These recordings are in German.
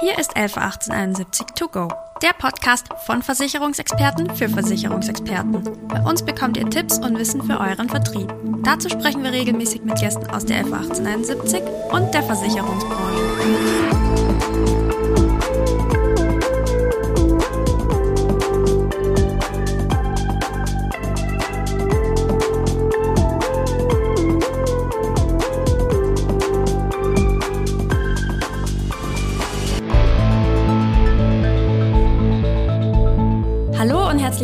Hier ist 111871 To Go, der Podcast von Versicherungsexperten für Versicherungsexperten. Bei uns bekommt ihr Tipps und Wissen für euren Vertrieb. Dazu sprechen wir regelmäßig mit Gästen aus der 111871 und der Versicherungsbranche.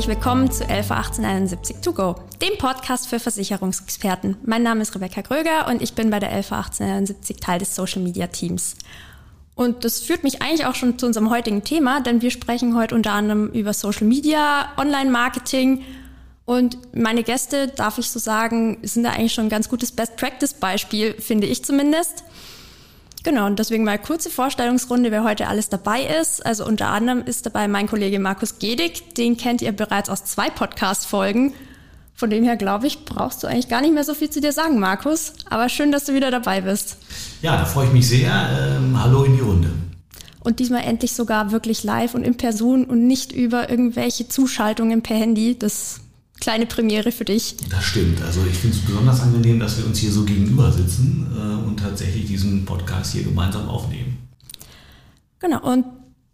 Herzlich willkommen zu 111871 to go, dem Podcast für Versicherungsexperten. Mein Name ist Rebecca Gröger und ich bin bei der 111871 Teil des Social Media Teams. Und das führt mich eigentlich auch schon zu unserem heutigen Thema, denn wir sprechen heute unter anderem über Social Media, Online-Marketing und meine Gäste, darf ich so sagen, sind da eigentlich schon ein ganz gutes Best-Practice-Beispiel, finde ich zumindest. Genau, und deswegen mal kurze Vorstellungsrunde, wer heute alles dabei ist. Also unter anderem ist dabei mein Kollege Markus Gedig, den kennt ihr bereits aus zwei Podcast-Folgen. Von dem her, glaube ich, brauchst du eigentlich gar nicht mehr so viel zu dir sagen, Markus. Aber schön, dass du wieder dabei bist. Ja, da freue ich mich sehr. Ähm, hallo in die Runde. Und diesmal endlich sogar wirklich live und in Person und nicht über irgendwelche Zuschaltungen per Handy. Das kleine Premiere für dich. Das stimmt. Also ich finde es besonders angenehm, dass wir uns hier so gegenüber sitzen äh, und tatsächlich diesen Podcast hier gemeinsam aufnehmen. Genau. Und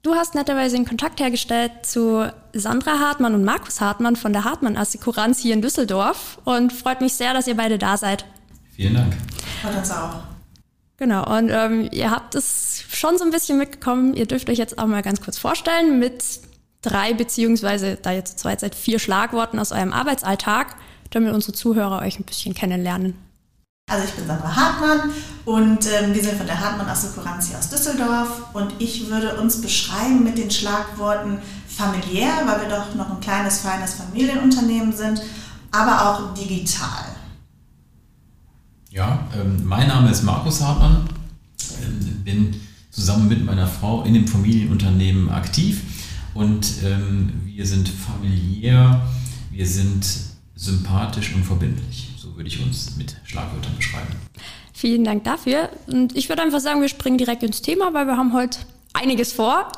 du hast netterweise den Kontakt hergestellt zu Sandra Hartmann und Markus Hartmann von der Hartmann Assekuranz hier in Düsseldorf und freut mich sehr, dass ihr beide da seid. Vielen Dank. Freut uns auch. Genau, und ähm, ihr habt es schon so ein bisschen mitgekommen. Ihr dürft euch jetzt auch mal ganz kurz vorstellen mit drei beziehungsweise da jetzt zu zweit seid vier Schlagworten aus eurem Arbeitsalltag, damit unsere Zuhörer euch ein bisschen kennenlernen. Also ich bin Sandra Hartmann und ähm, wir sind von der Hartmann Assekuranz hier aus Düsseldorf und ich würde uns beschreiben mit den Schlagworten familiär, weil wir doch noch ein kleines, feines Familienunternehmen sind, aber auch digital. Ja, ähm, mein Name ist Markus Hartmann, ähm, bin zusammen mit meiner Frau in dem Familienunternehmen aktiv und ähm, wir sind familiär, wir sind sympathisch und verbindlich. So würde ich uns mit Schlagwörtern beschreiben. Vielen Dank dafür. Und ich würde einfach sagen, wir springen direkt ins Thema, weil wir haben heute einiges vor.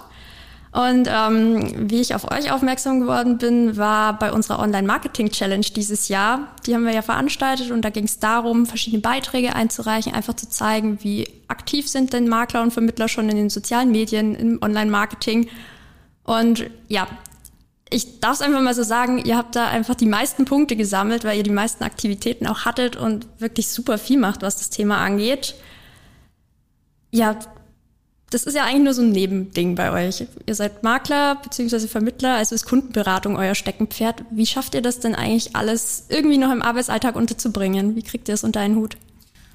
Und ähm, wie ich auf euch aufmerksam geworden bin, war bei unserer Online-Marketing-Challenge dieses Jahr. Die haben wir ja veranstaltet und da ging es darum, verschiedene Beiträge einzureichen, einfach zu zeigen, wie aktiv sind denn Makler und Vermittler schon in den sozialen Medien, im Online-Marketing und ja, ich darf es einfach mal so sagen, ihr habt da einfach die meisten Punkte gesammelt, weil ihr die meisten Aktivitäten auch hattet und wirklich super viel macht, was das Thema angeht. Ja, das ist ja eigentlich nur so ein Nebending bei euch. Ihr seid Makler bzw. Vermittler, also ist Kundenberatung euer Steckenpferd. Wie schafft ihr das denn eigentlich alles irgendwie noch im Arbeitsalltag unterzubringen? Wie kriegt ihr es unter einen Hut?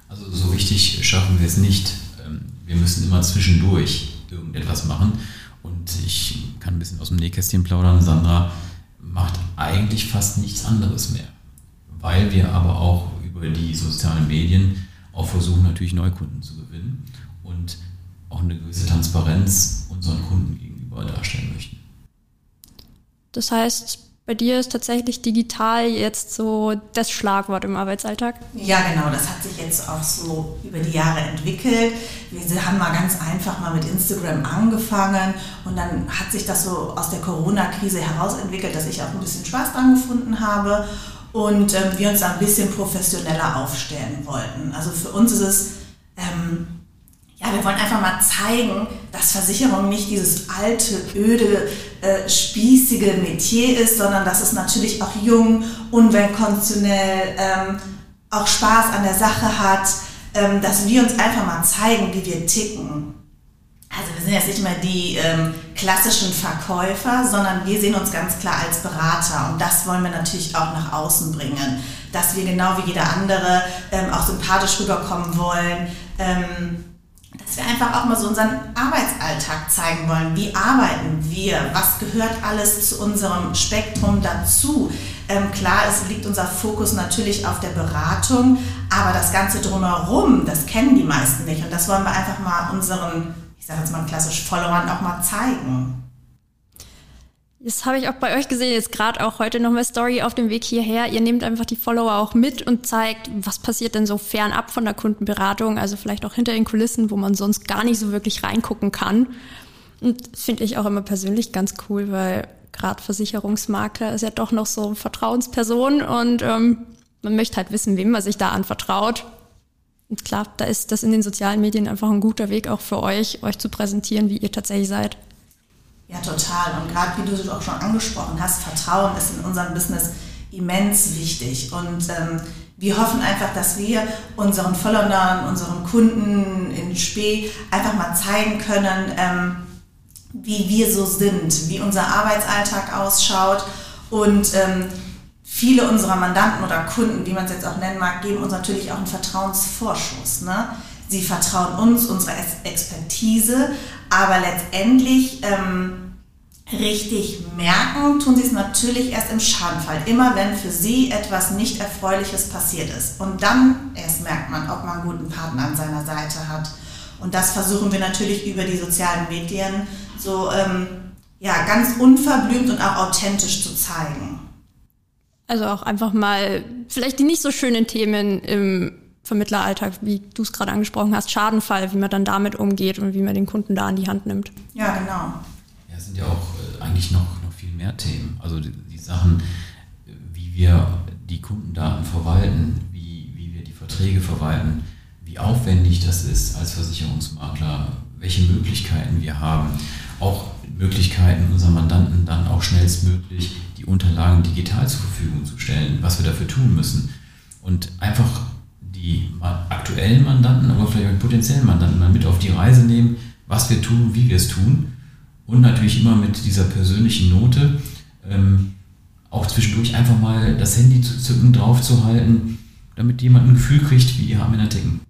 Also so richtig schaffen wir es nicht. Ähm, wir müssen immer zwischendurch irgendetwas machen. Und ich kann ein bisschen aus dem Nähkästchen plaudern. Sandra macht eigentlich fast nichts anderes mehr, weil wir aber auch über die sozialen Medien auch versuchen, natürlich Neukunden zu gewinnen und auch eine gewisse Transparenz unseren Kunden gegenüber darstellen möchten. Das heißt, bei dir ist tatsächlich digital jetzt so das Schlagwort im Arbeitsalltag? Ja, genau. Das hat sich jetzt auch so über die Jahre entwickelt. Wir haben mal ganz einfach mal mit Instagram angefangen und dann hat sich das so aus der Corona-Krise herausentwickelt, dass ich auch ein bisschen Spaß dran gefunden habe und ähm, wir uns da ein bisschen professioneller aufstellen wollten. Also für uns ist es ähm, ja, wir wollen einfach mal zeigen, dass Versicherung nicht dieses alte, öde, äh, spießige Metier ist, sondern dass es natürlich auch jung, unkonventionell, ähm, auch Spaß an der Sache hat, ähm, dass wir uns einfach mal zeigen, wie wir ticken. Also wir sind jetzt nicht mehr die ähm, klassischen Verkäufer, sondern wir sehen uns ganz klar als Berater und das wollen wir natürlich auch nach außen bringen, dass wir genau wie jeder andere ähm, auch sympathisch rüberkommen wollen ähm, dass wir einfach auch mal so unseren Arbeitsalltag zeigen wollen. Wie arbeiten wir? Was gehört alles zu unserem Spektrum dazu? Ähm, klar, es liegt unser Fokus natürlich auf der Beratung, aber das Ganze drumherum, das kennen die meisten nicht. Und das wollen wir einfach mal unseren, ich sage jetzt mal klassisch Followern auch mal zeigen. Das habe ich auch bei euch gesehen, jetzt gerade auch heute nochmal Story auf dem Weg hierher. Ihr nehmt einfach die Follower auch mit und zeigt, was passiert denn so fernab von der Kundenberatung, also vielleicht auch hinter den Kulissen, wo man sonst gar nicht so wirklich reingucken kann. Und das finde ich auch immer persönlich ganz cool, weil gerade Versicherungsmakler ist ja doch noch so Vertrauensperson und ähm, man möchte halt wissen, wem man sich da anvertraut. Und klar, da ist das in den sozialen Medien einfach ein guter Weg auch für euch, euch zu präsentieren, wie ihr tatsächlich seid. Ja, total. Und gerade wie du es auch schon angesprochen hast, Vertrauen ist in unserem Business immens wichtig. Und ähm, wir hoffen einfach, dass wir unseren Followern, unseren Kunden in Spee einfach mal zeigen können, ähm, wie wir so sind, wie unser Arbeitsalltag ausschaut und ähm, viele unserer Mandanten oder Kunden, wie man es jetzt auch nennen mag, geben uns natürlich auch einen Vertrauensvorschuss. Ne? Sie vertrauen uns, unsere Expertise, aber letztendlich ähm, richtig merken tun sie es natürlich erst im Schadenfall, immer wenn für sie etwas nicht Erfreuliches passiert ist. Und dann erst merkt man, ob man einen guten Partner an seiner Seite hat. Und das versuchen wir natürlich über die sozialen Medien so ähm, ja, ganz unverblümt und auch authentisch zu zeigen. Also auch einfach mal vielleicht die nicht so schönen Themen im Vermittleralltag, wie du es gerade angesprochen hast, Schadenfall, wie man dann damit umgeht und wie man den Kunden da an die Hand nimmt. Ja, genau. Ja, es sind ja auch äh, eigentlich noch, noch viel mehr Themen. Also die, die Sachen, wie wir die Kundendaten verwalten, wie, wie wir die Verträge verwalten, wie aufwendig das ist als Versicherungsmakler, welche Möglichkeiten wir haben, auch Möglichkeiten, unseren Mandanten dann auch schnellstmöglich die Unterlagen digital zur Verfügung zu stellen, was wir dafür tun müssen. Und einfach die aktuellen Mandanten, aber vielleicht auch potenziellen Mandanten mal mit auf die Reise nehmen, was wir tun, wie wir es tun. Und natürlich immer mit dieser persönlichen Note, ähm, auch zwischendurch einfach mal das Handy zu zücken, draufzuhalten, damit jemand ein Gefühl kriegt, wie ihr Männer ticken.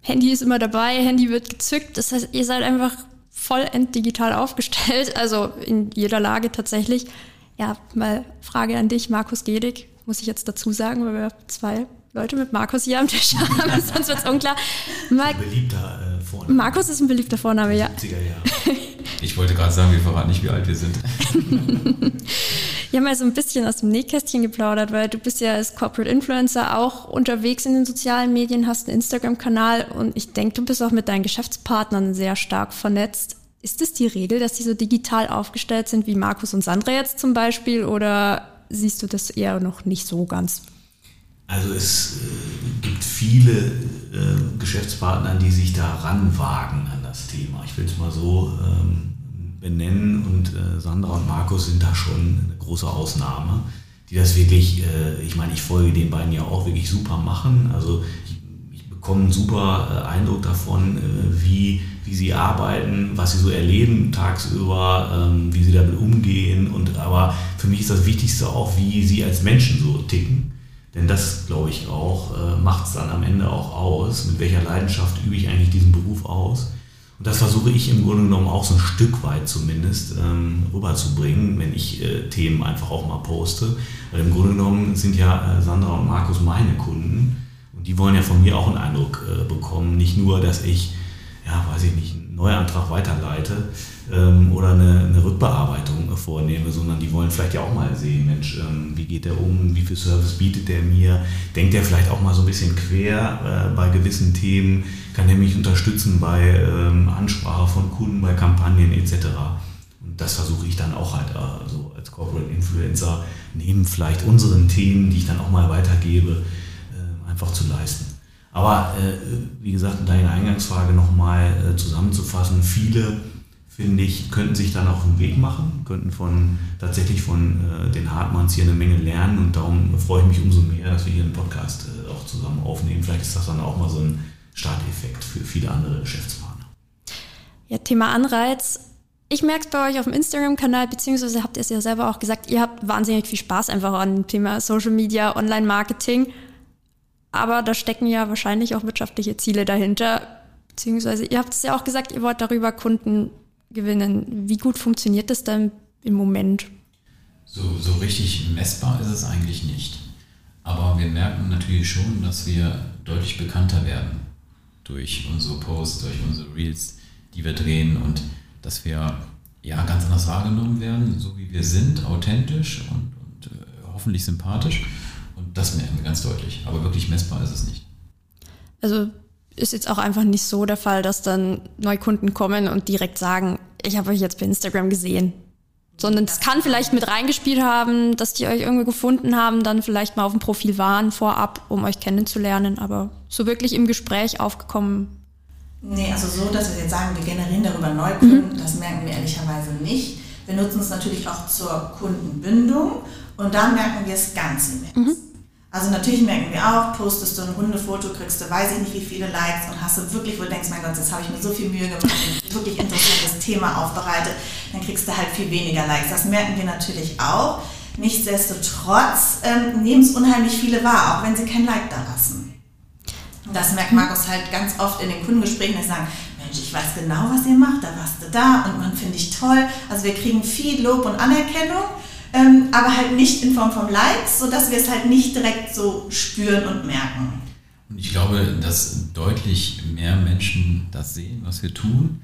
Handy ist immer dabei, Handy wird gezückt. Das heißt, ihr seid einfach vollend digital aufgestellt, also in jeder Lage tatsächlich. Ja, mal Frage an dich, Markus Gedig, muss ich jetzt dazu sagen, weil wir zwei Leute mit Markus hier am Tisch haben, sonst wird es unklar. Mal, ein beliebter äh, Vorname. Markus ist ein beliebter Vorname, ja. Ich wollte gerade sagen, wir verraten nicht, wie alt wir sind. Wir haben mal so ein bisschen aus dem Nähkästchen geplaudert, weil du bist ja als Corporate Influencer auch unterwegs in den sozialen Medien, hast einen Instagram-Kanal und ich denke, du bist auch mit deinen Geschäftspartnern sehr stark vernetzt. Ist es die Regel, dass die so digital aufgestellt sind wie Markus und Sandra jetzt zum Beispiel oder siehst du das eher noch nicht so ganz? Also es äh, gibt viele äh, Geschäftspartner, die sich da ranwagen an das Thema. Ich will es mal so ähm, benennen und äh, Sandra und Markus sind da schon eine große Ausnahme, die das wirklich, äh, ich meine, ich folge den beiden ja auch wirklich super machen. Also ich, bekomme einen super Eindruck davon, wie, wie sie arbeiten, was sie so erleben tagsüber, ähm, wie sie damit umgehen. Und aber für mich ist das Wichtigste auch, wie sie als Menschen so ticken. Denn das, glaube ich, auch äh, macht es dann am Ende auch aus, mit welcher Leidenschaft übe ich eigentlich diesen Beruf aus. Und das versuche ich im Grunde genommen auch so ein Stück weit zumindest ähm, rüberzubringen, wenn ich äh, Themen einfach auch mal poste. Weil im Grunde genommen sind ja äh, Sandra und Markus meine Kunden und die wollen ja von mir auch einen Eindruck äh, bekommen. Nicht nur, dass ich, ja, weiß ich nicht, einen Neuantrag weiterleite ähm, oder eine, eine Rückbearbeitung vornehme, sondern die wollen vielleicht ja auch mal sehen, Mensch, ähm, wie geht der um, wie viel Service bietet der mir, denkt der vielleicht auch mal so ein bisschen quer äh, bei gewissen Themen kann er mich unterstützen bei ähm, Ansprache von Kunden, bei Kampagnen etc. Und das versuche ich dann auch halt also als Corporate Influencer neben vielleicht unseren Themen, die ich dann auch mal weitergebe, äh, einfach zu leisten. Aber äh, wie gesagt, deine Eingangsfrage nochmal äh, zusammenzufassen, viele finde ich, könnten sich dann auch einen Weg machen, könnten von tatsächlich von äh, den Hartmanns hier eine Menge lernen und darum freue ich mich umso mehr, dass wir hier einen Podcast äh, auch zusammen aufnehmen. Vielleicht ist das dann auch mal so ein Starteffekt für viele andere Geschäftspartner. Ja, Thema Anreiz. Ich merke es bei euch auf dem Instagram-Kanal, beziehungsweise habt ihr es ja selber auch gesagt, ihr habt wahnsinnig viel Spaß einfach an dem Thema Social Media, Online-Marketing. Aber da stecken ja wahrscheinlich auch wirtschaftliche Ziele dahinter. Beziehungsweise ihr habt es ja auch gesagt, ihr wollt darüber Kunden gewinnen. Wie gut funktioniert das dann im Moment? So, so richtig messbar ist es eigentlich nicht. Aber wir merken natürlich schon, dass wir deutlich bekannter werden durch unsere Posts, durch unsere Reels, die wir drehen und dass wir ja ganz anders wahrgenommen werden, so wie wir sind, authentisch und, und äh, hoffentlich sympathisch. Und das merken wir ganz deutlich. Aber wirklich messbar ist es nicht. Also ist jetzt auch einfach nicht so der Fall, dass dann Neukunden kommen und direkt sagen, ich habe euch jetzt bei Instagram gesehen. Sondern es kann vielleicht mit reingespielt haben, dass die euch irgendwie gefunden haben, dann vielleicht mal auf dem Profil waren vorab, um euch kennenzulernen, aber so wirklich im Gespräch aufgekommen. Nee, also so, dass wir jetzt sagen, wir generieren darüber Neukunden, mhm. das merken wir ehrlicherweise nicht. Wir nutzen es natürlich auch zur Kundenbindung und dann merken wir es ganz immens. Mhm. Also natürlich merken wir auch, postest du ein Hundefoto, kriegst du weiß ich nicht wie viele Likes und hast du wirklich, wo du denkst, mein Gott, jetzt habe ich mir so viel Mühe gemacht und wirklich interessantes Thema aufbereitet, dann kriegst du halt viel weniger Likes. Das merken wir natürlich auch. Nichtsdestotrotz ähm, nehmen es unheimlich viele wahr, auch wenn sie kein Like da lassen. Das merkt Markus halt ganz oft in den Kundengesprächen, dass sie sagen, Mensch, ich weiß genau, was ihr macht, da warst du da und man finde ich toll. Also wir kriegen viel Lob und Anerkennung ähm, aber halt nicht in Form von Likes, sodass wir es halt nicht direkt so spüren und merken. Und ich glaube, dass deutlich mehr Menschen das sehen, was wir tun.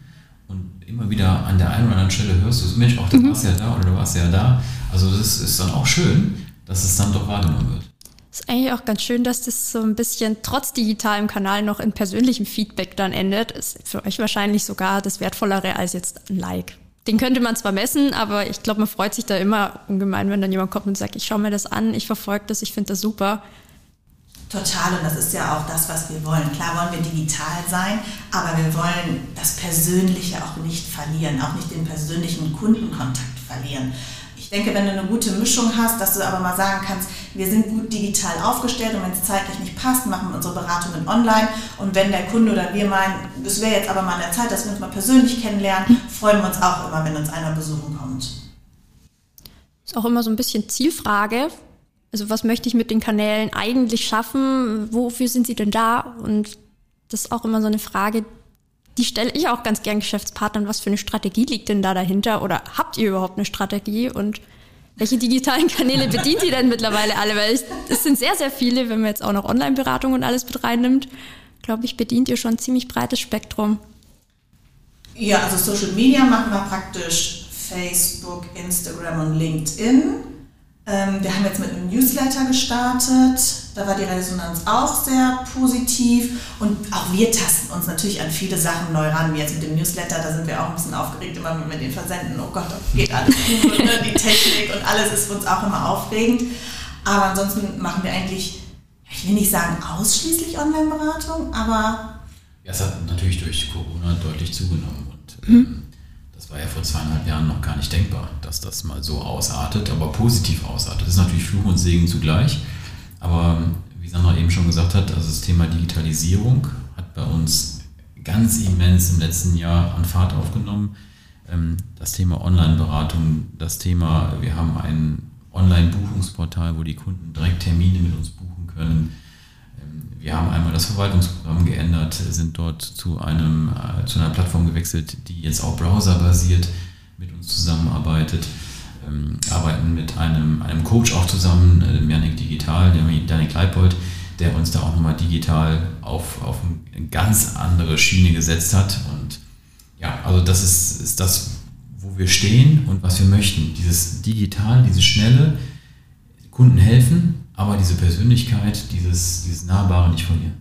Und immer wieder an der einen oder anderen Stelle hörst du, Mensch, auch du mhm. warst ja da oder du warst ja da. Also das ist dann auch schön, dass es dann doch wahrgenommen wird. Ist eigentlich auch ganz schön, dass das so ein bisschen trotz digitalem Kanal noch in persönlichem Feedback dann endet. Ist für euch wahrscheinlich sogar das Wertvollere als jetzt ein Like. Den könnte man zwar messen, aber ich glaube, man freut sich da immer ungemein, wenn dann jemand kommt und sagt, ich schaue mir das an, ich verfolge das, ich finde das super. Total, und das ist ja auch das, was wir wollen. Klar wollen wir digital sein, aber wir wollen das Persönliche auch nicht verlieren, auch nicht den persönlichen Kundenkontakt verlieren. Ich denke, wenn du eine gute Mischung hast, dass du aber mal sagen kannst, wir sind gut digital aufgestellt und wenn es zeitlich nicht passt, machen wir unsere Beratungen online. Und wenn der Kunde oder wir meinen, es wäre jetzt aber mal an der Zeit, dass wir uns mal persönlich kennenlernen, freuen wir uns auch immer, wenn uns einer besuchen kommt. Ist auch immer so ein bisschen Zielfrage. Also was möchte ich mit den Kanälen eigentlich schaffen? Wofür sind sie denn da? Und das ist auch immer so eine Frage, die stelle ich auch ganz gern Geschäftspartnern. Was für eine Strategie liegt denn da dahinter? Oder habt ihr überhaupt eine Strategie? Und welche digitalen Kanäle bedient ihr denn mittlerweile alle? Weil es sind sehr, sehr viele, wenn man jetzt auch noch Online-Beratung und alles mit reinnimmt. Glaube ich, bedient ihr schon ein ziemlich breites Spektrum. Ja, also Social Media machen wir praktisch Facebook, Instagram und LinkedIn. Ähm, wir haben jetzt mit einem Newsletter gestartet. Da war die Resonanz auch sehr positiv. Und auch wir tasten uns natürlich an viele Sachen neu ran, wie jetzt mit dem Newsletter. Da sind wir auch ein bisschen aufgeregt, immer mit den Versenden. Oh Gott, da geht alles gut. ne? Die Technik und alles ist für uns auch immer aufregend. Aber ansonsten machen wir eigentlich, ich will nicht sagen ausschließlich Online-Beratung, aber. Ja, es hat natürlich durch Corona deutlich zugenommen. Und, mhm. War ja vor zweieinhalb Jahren noch gar nicht denkbar, dass das mal so ausartet, aber positiv ausartet. Das ist natürlich Fluch und Segen zugleich. Aber wie Sandra eben schon gesagt hat, also das Thema Digitalisierung hat bei uns ganz immens im letzten Jahr an Fahrt aufgenommen. Ähm, das Thema Online-Beratung, das Thema, wir haben ein Online-Buchungsportal, wo die Kunden direkt Termine mit uns buchen können wir haben einmal das Verwaltungsprogramm geändert, sind dort zu, einem, äh, zu einer Plattform gewechselt, die jetzt auch browserbasiert mit uns zusammenarbeitet. Ähm, arbeiten mit einem, einem Coach auch zusammen, äh, Janik Digital, Janik Leipold, der uns da auch nochmal digital auf, auf eine ganz andere Schiene gesetzt hat. Und ja, also das ist, ist das, wo wir stehen und was wir möchten. Dieses Digital, diese Schnelle, Kunden helfen, aber diese Persönlichkeit, dieses, dieses Nahbare nicht verlieren.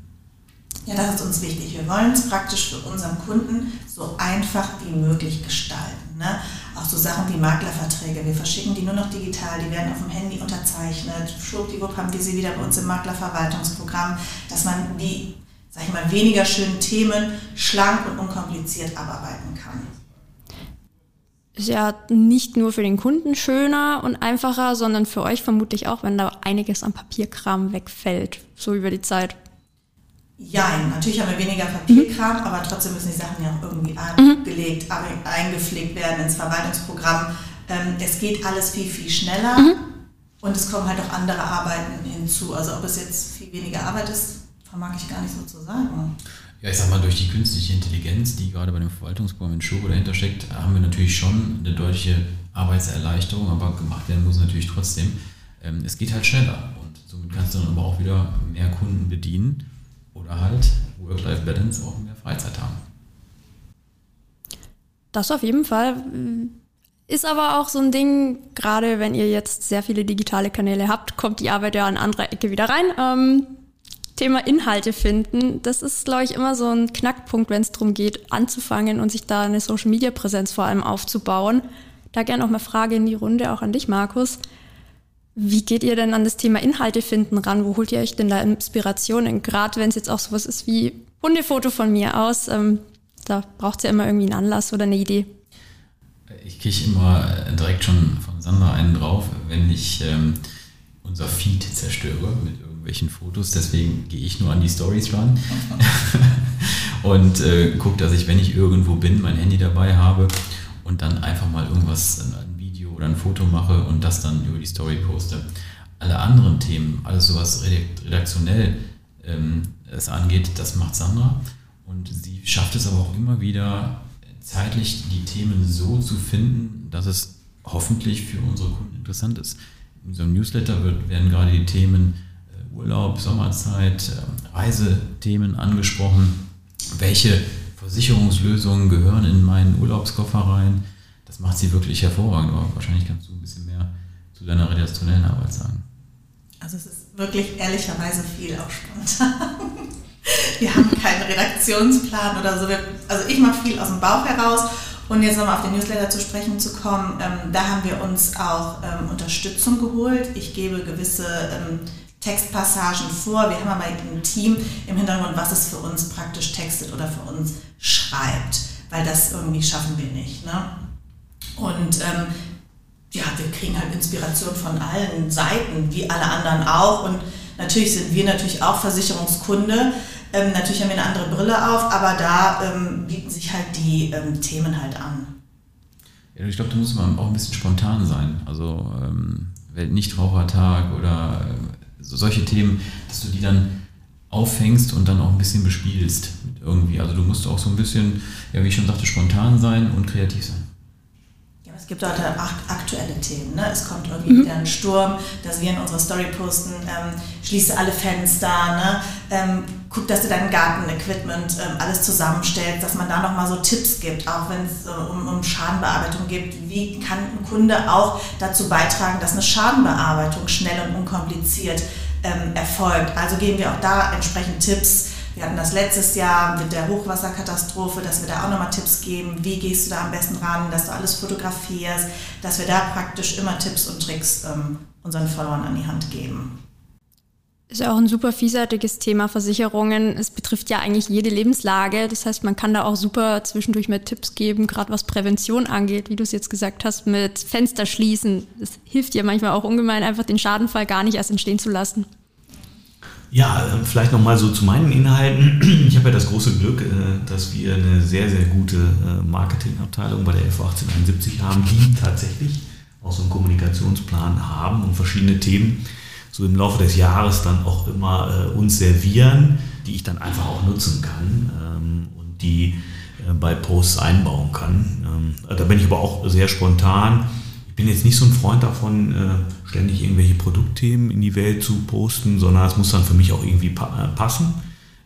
Ja, das ist uns wichtig. Wir wollen es praktisch für unseren Kunden so einfach wie möglich gestalten. Ne? Auch so Sachen wie Maklerverträge. Wir verschicken die nur noch digital, die werden auf dem Handy unterzeichnet. Schwuppdiwupp haben wir sie wieder bei uns im Maklerverwaltungsprogramm, dass man die, sag ich mal, weniger schönen Themen schlank und unkompliziert abarbeiten kann ist ja nicht nur für den Kunden schöner und einfacher, sondern für euch vermutlich auch, wenn da einiges an Papierkram wegfällt, so über die Zeit. Ja, natürlich haben wir weniger Papierkram, mhm. aber trotzdem müssen die Sachen ja auch irgendwie angelegt, mhm. eingepflegt werden ins Verwaltungsprogramm. Ähm, es geht alles viel, viel schneller mhm. und es kommen halt auch andere Arbeiten hinzu. Also ob es jetzt viel weniger Arbeit ist, vermag ich gar nicht so zu sagen. Ja, ich sag mal, durch die künstliche Intelligenz, die gerade bei dem Verwaltungsprogramm in Shogo dahinter steckt, haben wir natürlich schon eine deutliche Arbeitserleichterung, aber gemacht werden muss natürlich trotzdem. Ähm, es geht halt schneller und somit kannst du dann aber auch wieder mehr Kunden bedienen oder halt Work-Life-Balance auch mehr Freizeit haben. Das auf jeden Fall. Ist aber auch so ein Ding, gerade wenn ihr jetzt sehr viele digitale Kanäle habt, kommt die Arbeit ja an anderer Ecke wieder rein. Ähm, Thema Inhalte finden, das ist, glaube ich, immer so ein Knackpunkt, wenn es darum geht, anzufangen und sich da eine Social-Media-Präsenz vor allem aufzubauen. Da gerne auch mal Frage in die Runde, auch an dich, Markus. Wie geht ihr denn an das Thema Inhalte finden ran? Wo holt ihr euch denn da Inspirationen? Gerade wenn es jetzt auch sowas ist wie Hundefoto von mir aus, ähm, da braucht es ja immer irgendwie einen Anlass oder eine Idee. Ich kriege immer direkt schon von Sandra einen drauf, wenn ich ähm, unser Feed zerstöre mit irgendwelchen Fotos. Deswegen gehe ich nur an die Stories ran und äh, gucke, dass ich, wenn ich irgendwo bin, mein Handy dabei habe und dann einfach mal irgendwas, ein Video oder ein Foto mache und das dann über die Story poste. Alle anderen Themen, alles sowas redaktionell ähm, es angeht, das macht Sandra. Und sie schafft es aber auch immer wieder, zeitlich die Themen so zu finden, dass es hoffentlich für unsere Kunden interessant ist. In so einem Newsletter wird, werden gerade die Themen Urlaub, Sommerzeit, äh, Reisethemen angesprochen. Welche Versicherungslösungen gehören in meinen Urlaubskoffer rein? Das macht sie wirklich hervorragend. Aber wahrscheinlich kannst du ein bisschen mehr zu deiner redaktionellen Arbeit sagen. Also es ist wirklich ehrlicherweise viel auch spontan. Wir haben keinen Redaktionsplan oder so. Also ich mache viel aus dem Bauch heraus und jetzt nochmal auf den Newsletter zu sprechen zu kommen, ähm, da haben wir uns auch ähm, Unterstützung geholt. Ich gebe gewisse ähm, Textpassagen vor. Wir haben aber ein Team im Hintergrund, was es für uns praktisch textet oder für uns schreibt, weil das irgendwie schaffen wir nicht. Ne? Und ähm, ja, wir kriegen halt Inspiration von allen Seiten, wie alle anderen auch. Und natürlich sind wir natürlich auch Versicherungskunde. Ähm, natürlich haben wir eine andere Brille auf, aber da ähm, bieten sich halt die ähm, Themen halt an. Ja, ich glaube, da muss man auch ein bisschen spontan sein. Also ähm, Weltnichtrauchertag oder äh, solche Themen, dass du die dann auffängst und dann auch ein bisschen bespielst irgendwie. Also du musst auch so ein bisschen, ja, wie ich schon sagte, spontan sein und kreativ sein gibt heute aktuelle Themen. Ne? Es kommt irgendwie mhm. wieder ein Sturm, dass wir in unserer Story posten, ähm, schließe alle Fenster, ne? ähm, guck, dass du dein Garten-Equipment ähm, alles zusammenstellst, dass man da nochmal so Tipps gibt, auch wenn es äh, um, um Schadenbearbeitung geht. Wie kann ein Kunde auch dazu beitragen, dass eine Schadenbearbeitung schnell und unkompliziert ähm, erfolgt? Also geben wir auch da entsprechend Tipps wir hatten das letztes Jahr mit der Hochwasserkatastrophe, dass wir da auch nochmal Tipps geben, wie gehst du da am besten ran, dass du alles fotografierst, dass wir da praktisch immer Tipps und Tricks ähm, unseren Followern an die Hand geben. Ist ja auch ein super vielseitiges Thema Versicherungen. Es betrifft ja eigentlich jede Lebenslage. Das heißt, man kann da auch super zwischendurch mehr Tipps geben, gerade was Prävention angeht, wie du es jetzt gesagt hast, mit Fenster schließen. Das hilft ja manchmal auch ungemein, einfach den Schadenfall gar nicht erst entstehen zu lassen. Ja, ähm, vielleicht nochmal so zu meinen Inhalten. Ich habe ja das große Glück, äh, dass wir eine sehr, sehr gute äh, Marketingabteilung bei der FO 1871 haben, die tatsächlich auch so einen Kommunikationsplan haben und verschiedene Themen so im Laufe des Jahres dann auch immer äh, uns servieren, die ich dann einfach auch nutzen kann ähm, und die bei Posts einbauen kann. Ähm, da bin ich aber auch sehr spontan bin jetzt nicht so ein Freund davon, äh, ständig irgendwelche Produktthemen in die Welt zu posten, sondern es muss dann für mich auch irgendwie äh, passen.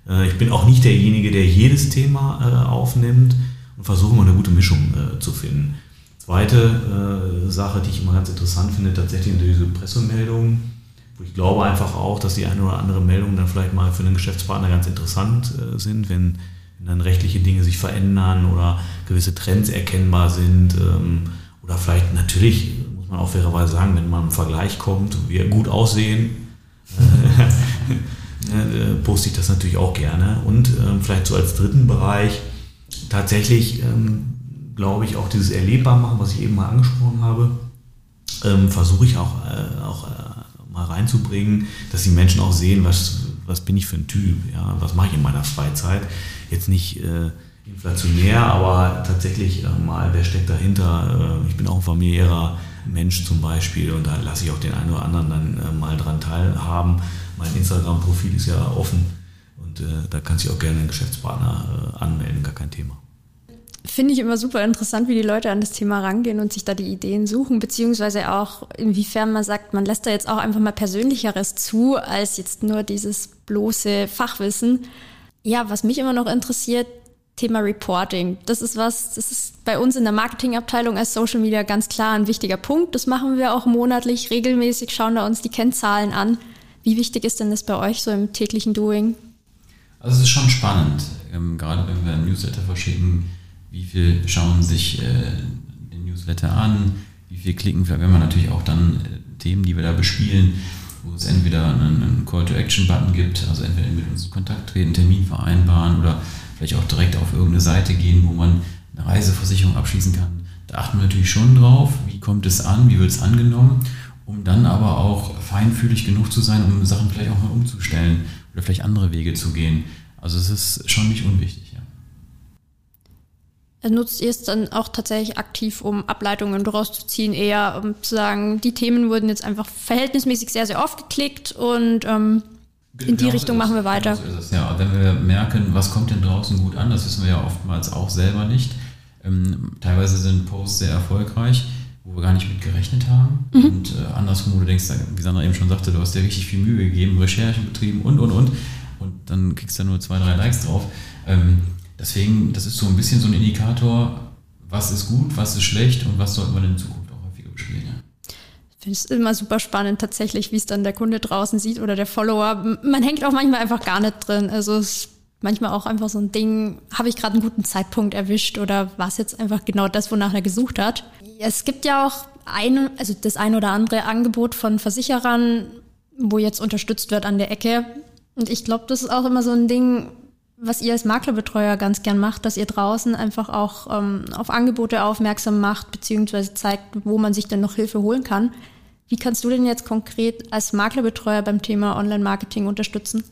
Äh, ich bin auch nicht derjenige, der jedes Thema aufnimmt und versuche mal eine gute Mischung zu finden. Zweite Sache, die ich immer ganz interessant finde, tatsächlich diese Pressemeldungen, wo ich glaube einfach auch, dass die eine oder andere Meldung dann vielleicht mal für einen Geschäftspartner ganz interessant sind, wenn, wenn dann rechtliche Dinge sich verändern oder gewisse Trends erkennbar sind. Ähm, oder vielleicht natürlich, muss man auch fairerweise sagen, wenn man im Vergleich kommt, wir gut aussehen, äh, poste ich das natürlich auch gerne. Und ähm, vielleicht so als dritten Bereich tatsächlich, ähm, glaube ich, auch dieses Erlebbar machen, was ich eben mal angesprochen habe, ähm, versuche ich auch, äh, auch äh, mal reinzubringen, dass die Menschen auch sehen, was, was bin ich für ein Typ, ja, was mache ich in meiner Freizeit. Jetzt nicht äh, inflationär, aber tatsächlich äh, mal, wer steckt dahinter? Äh, ich bin auch ein familiärer Mensch zum Beispiel und da lasse ich auch den einen oder anderen dann äh, mal dran teilhaben. Mein Instagram-Profil ist ja offen und da kann sich auch gerne ein Geschäftspartner anmelden, gar kein Thema. Finde ich immer super interessant, wie die Leute an das Thema rangehen und sich da die Ideen suchen, beziehungsweise auch inwiefern man sagt, man lässt da jetzt auch einfach mal Persönlicheres zu, als jetzt nur dieses bloße Fachwissen. Ja, was mich immer noch interessiert, Thema Reporting. Das ist was, das ist bei uns in der Marketingabteilung als Social Media ganz klar ein wichtiger Punkt. Das machen wir auch monatlich, regelmäßig, schauen da uns die Kennzahlen an. Wie wichtig ist denn das bei euch so im täglichen Doing? Also es ist schon spannend, ähm, gerade wenn wir ein Newsletter verschicken, wie viel schauen sich äh, den Newsletter an, wie viel klicken wir, wenn wir natürlich auch dann äh, Themen, die wir da bespielen, wo es entweder einen, einen Call-to-Action-Button gibt, also entweder mit uns in Kontakt treten, Termin vereinbaren oder vielleicht auch direkt auf irgendeine Seite gehen, wo man eine Reiseversicherung abschließen kann. Da achten wir natürlich schon drauf, wie kommt es an, wie wird es angenommen, um dann aber auch feinfühlig genug zu sein, um Sachen vielleicht auch mal umzustellen oder vielleicht andere Wege zu gehen. Also es ist schon nicht unwichtig, ja. Nutzt ihr es dann auch tatsächlich aktiv, um Ableitungen daraus zu ziehen, eher um zu sagen, die Themen wurden jetzt einfach verhältnismäßig sehr, sehr oft geklickt und ähm, in die genau Richtung machen wir weiter. Genau so ist es, ja. Wenn wir merken, was kommt denn draußen gut an, das wissen wir ja oftmals auch selber nicht. Ähm, teilweise sind Posts sehr erfolgreich, wo wir gar nicht mit gerechnet haben. Mhm. Und äh, andersrum, wo du denkst, wie Sandra eben schon sagte, du hast dir richtig viel Mühe gegeben, Recherchen betrieben und, und, und. Und dann kriegst du nur zwei, drei Likes drauf. Ähm, deswegen, das ist so ein bisschen so ein Indikator, was ist gut, was ist schlecht und was sollte man in Zukunft auch häufiger bespielen. Ja. Finde es immer super spannend tatsächlich, wie es dann der Kunde draußen sieht oder der Follower. Man hängt auch manchmal einfach gar nicht drin. Also es manchmal auch einfach so ein Ding, habe ich gerade einen guten Zeitpunkt erwischt oder war es jetzt einfach genau das, wonach er gesucht hat. Es gibt ja auch ein, also das ein oder andere Angebot von Versicherern, wo jetzt unterstützt wird an der Ecke. Und ich glaube, das ist auch immer so ein Ding, was ihr als Maklerbetreuer ganz gern macht, dass ihr draußen einfach auch ähm, auf Angebote aufmerksam macht, beziehungsweise zeigt, wo man sich denn noch Hilfe holen kann. Wie kannst du denn jetzt konkret als Maklerbetreuer beim Thema Online-Marketing unterstützen?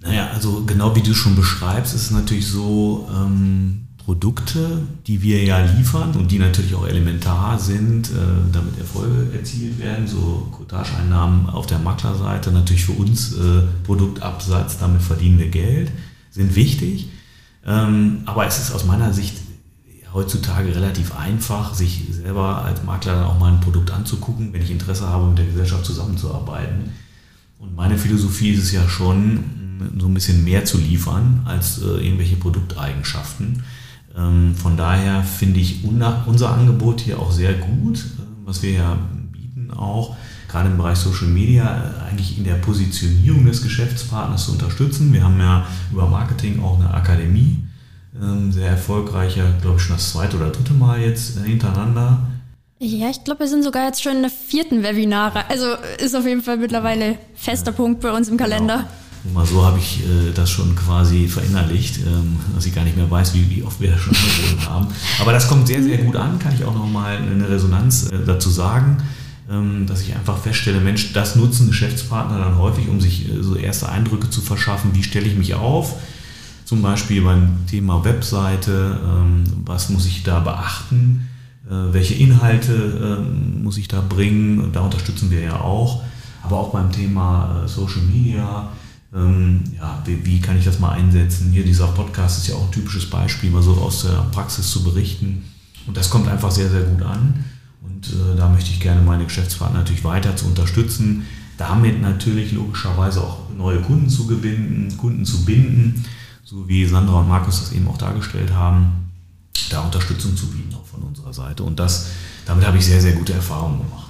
Naja, also genau wie du schon beschreibst, ist es natürlich so, ähm, Produkte, die wir ja liefern und die natürlich auch elementar sind, äh, damit Erfolge erzielt werden, so Cottage-Einnahmen auf der Maklerseite, natürlich für uns äh, Produktabsatz, damit verdienen wir Geld, sind wichtig. Ähm, aber es ist aus meiner Sicht heutzutage relativ einfach, sich selber als Makler dann auch mal ein Produkt anzugucken, wenn ich Interesse habe, mit der Gesellschaft zusammenzuarbeiten. Und meine Philosophie ist es ja schon, so ein bisschen mehr zu liefern als äh, irgendwelche Produkteigenschaften. Ähm, von daher finde ich unser Angebot hier auch sehr gut, äh, was wir ja bieten auch, gerade im Bereich Social Media, äh, eigentlich in der Positionierung des Geschäftspartners zu unterstützen. Wir haben ja über Marketing auch eine Akademie, sehr erfolgreicher, glaube ich schon das zweite oder dritte Mal jetzt äh, hintereinander. Ja, ich glaube, wir sind sogar jetzt schon in der vierten Webinare. Also ist auf jeden Fall mittlerweile fester Punkt bei uns im Kalender. Genau. Mal so habe ich äh, das schon quasi verinnerlicht, ähm, dass ich gar nicht mehr weiß, wie, wie oft wir das schon angeboten haben. Aber das kommt sehr, sehr gut an, kann ich auch nochmal eine Resonanz äh, dazu sagen, ähm, dass ich einfach feststelle, Mensch, das nutzen Geschäftspartner dann häufig, um sich äh, so erste Eindrücke zu verschaffen, wie stelle ich mich auf. Zum Beispiel beim Thema Webseite, ähm, was muss ich da beachten, äh, welche Inhalte ähm, muss ich da bringen, da unterstützen wir ja auch. Aber auch beim Thema äh, Social Media, ähm, ja, wie, kann ich das mal einsetzen? Hier dieser Podcast ist ja auch ein typisches Beispiel, mal so aus der Praxis zu berichten. Und das kommt einfach sehr, sehr gut an. Und äh, da möchte ich gerne meine Geschäftspartner natürlich weiter zu unterstützen, damit natürlich logischerweise auch neue Kunden zu gewinnen, Kunden zu binden, so wie Sandra und Markus das eben auch dargestellt haben, da Unterstützung zu bieten auch von unserer Seite. Und das, damit habe ich sehr, sehr gute Erfahrungen gemacht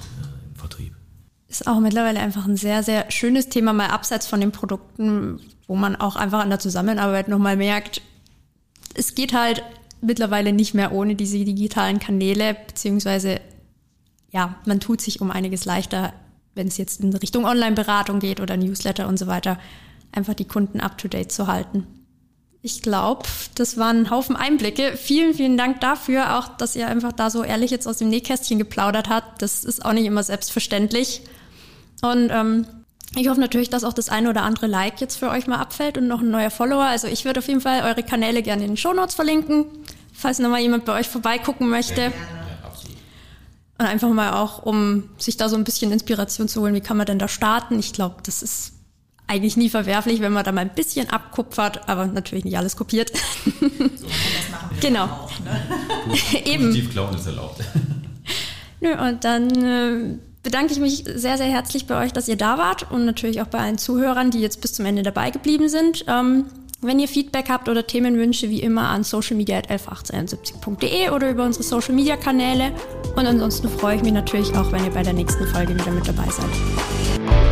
ist auch mittlerweile einfach ein sehr, sehr schönes Thema, mal abseits von den Produkten, wo man auch einfach an der Zusammenarbeit nochmal merkt, es geht halt mittlerweile nicht mehr ohne diese digitalen Kanäle, beziehungsweise ja, man tut sich um einiges leichter, wenn es jetzt in Richtung Online-Beratung geht oder Newsletter und so weiter, einfach die Kunden up-to-date zu halten. Ich glaube, das waren ein Haufen Einblicke. Vielen, vielen Dank dafür, auch dass ihr einfach da so ehrlich jetzt aus dem Nähkästchen geplaudert habt. Das ist auch nicht immer selbstverständlich. Und ähm, ich hoffe natürlich, dass auch das eine oder andere Like jetzt für euch mal abfällt und noch ein neuer Follower. Also ich würde auf jeden Fall eure Kanäle gerne in den Shownotes verlinken, falls nochmal jemand bei euch vorbeigucken möchte. Ja, und einfach mal auch, um sich da so ein bisschen Inspiration zu holen, wie kann man denn da starten? Ich glaube, das ist eigentlich nie verwerflich, wenn man da mal ein bisschen abkupfert, aber natürlich nicht alles kopiert. So, das machen wir genau. auch. Ne? Eben. Positiv klauen ist erlaubt. Nö, und dann äh, bedanke ich mich sehr, sehr herzlich bei euch, dass ihr da wart und natürlich auch bei allen Zuhörern, die jetzt bis zum Ende dabei geblieben sind. Ähm, wenn ihr Feedback habt oder Themenwünsche, wie immer an socialmedia.1171.de oder über unsere Social Media Kanäle. Und ansonsten freue ich mich natürlich auch, wenn ihr bei der nächsten Folge wieder mit dabei seid.